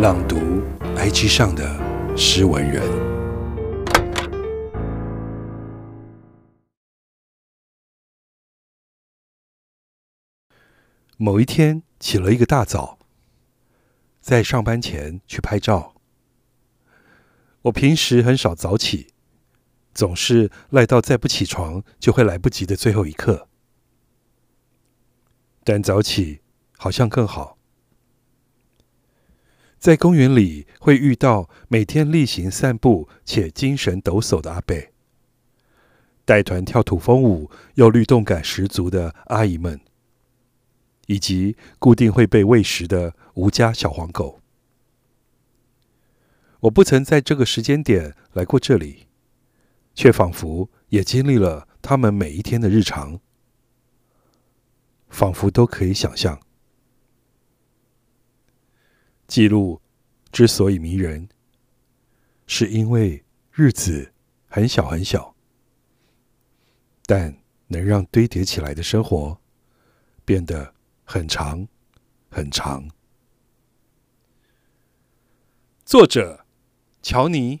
朗读 IG 上的诗文人。某一天起了一个大早，在上班前去拍照。我平时很少早起，总是赖到再不起床就会来不及的最后一刻。但早起好像更好。在公园里会遇到每天例行散步且精神抖擞的阿伯，带团跳土风舞又律动感十足的阿姨们，以及固定会被喂食的吴家小黄狗。我不曾在这个时间点来过这里，却仿佛也经历了他们每一天的日常，仿佛都可以想象。记录之所以迷人，是因为日子很小很小，但能让堆叠起来的生活变得很长很长。作者：乔尼。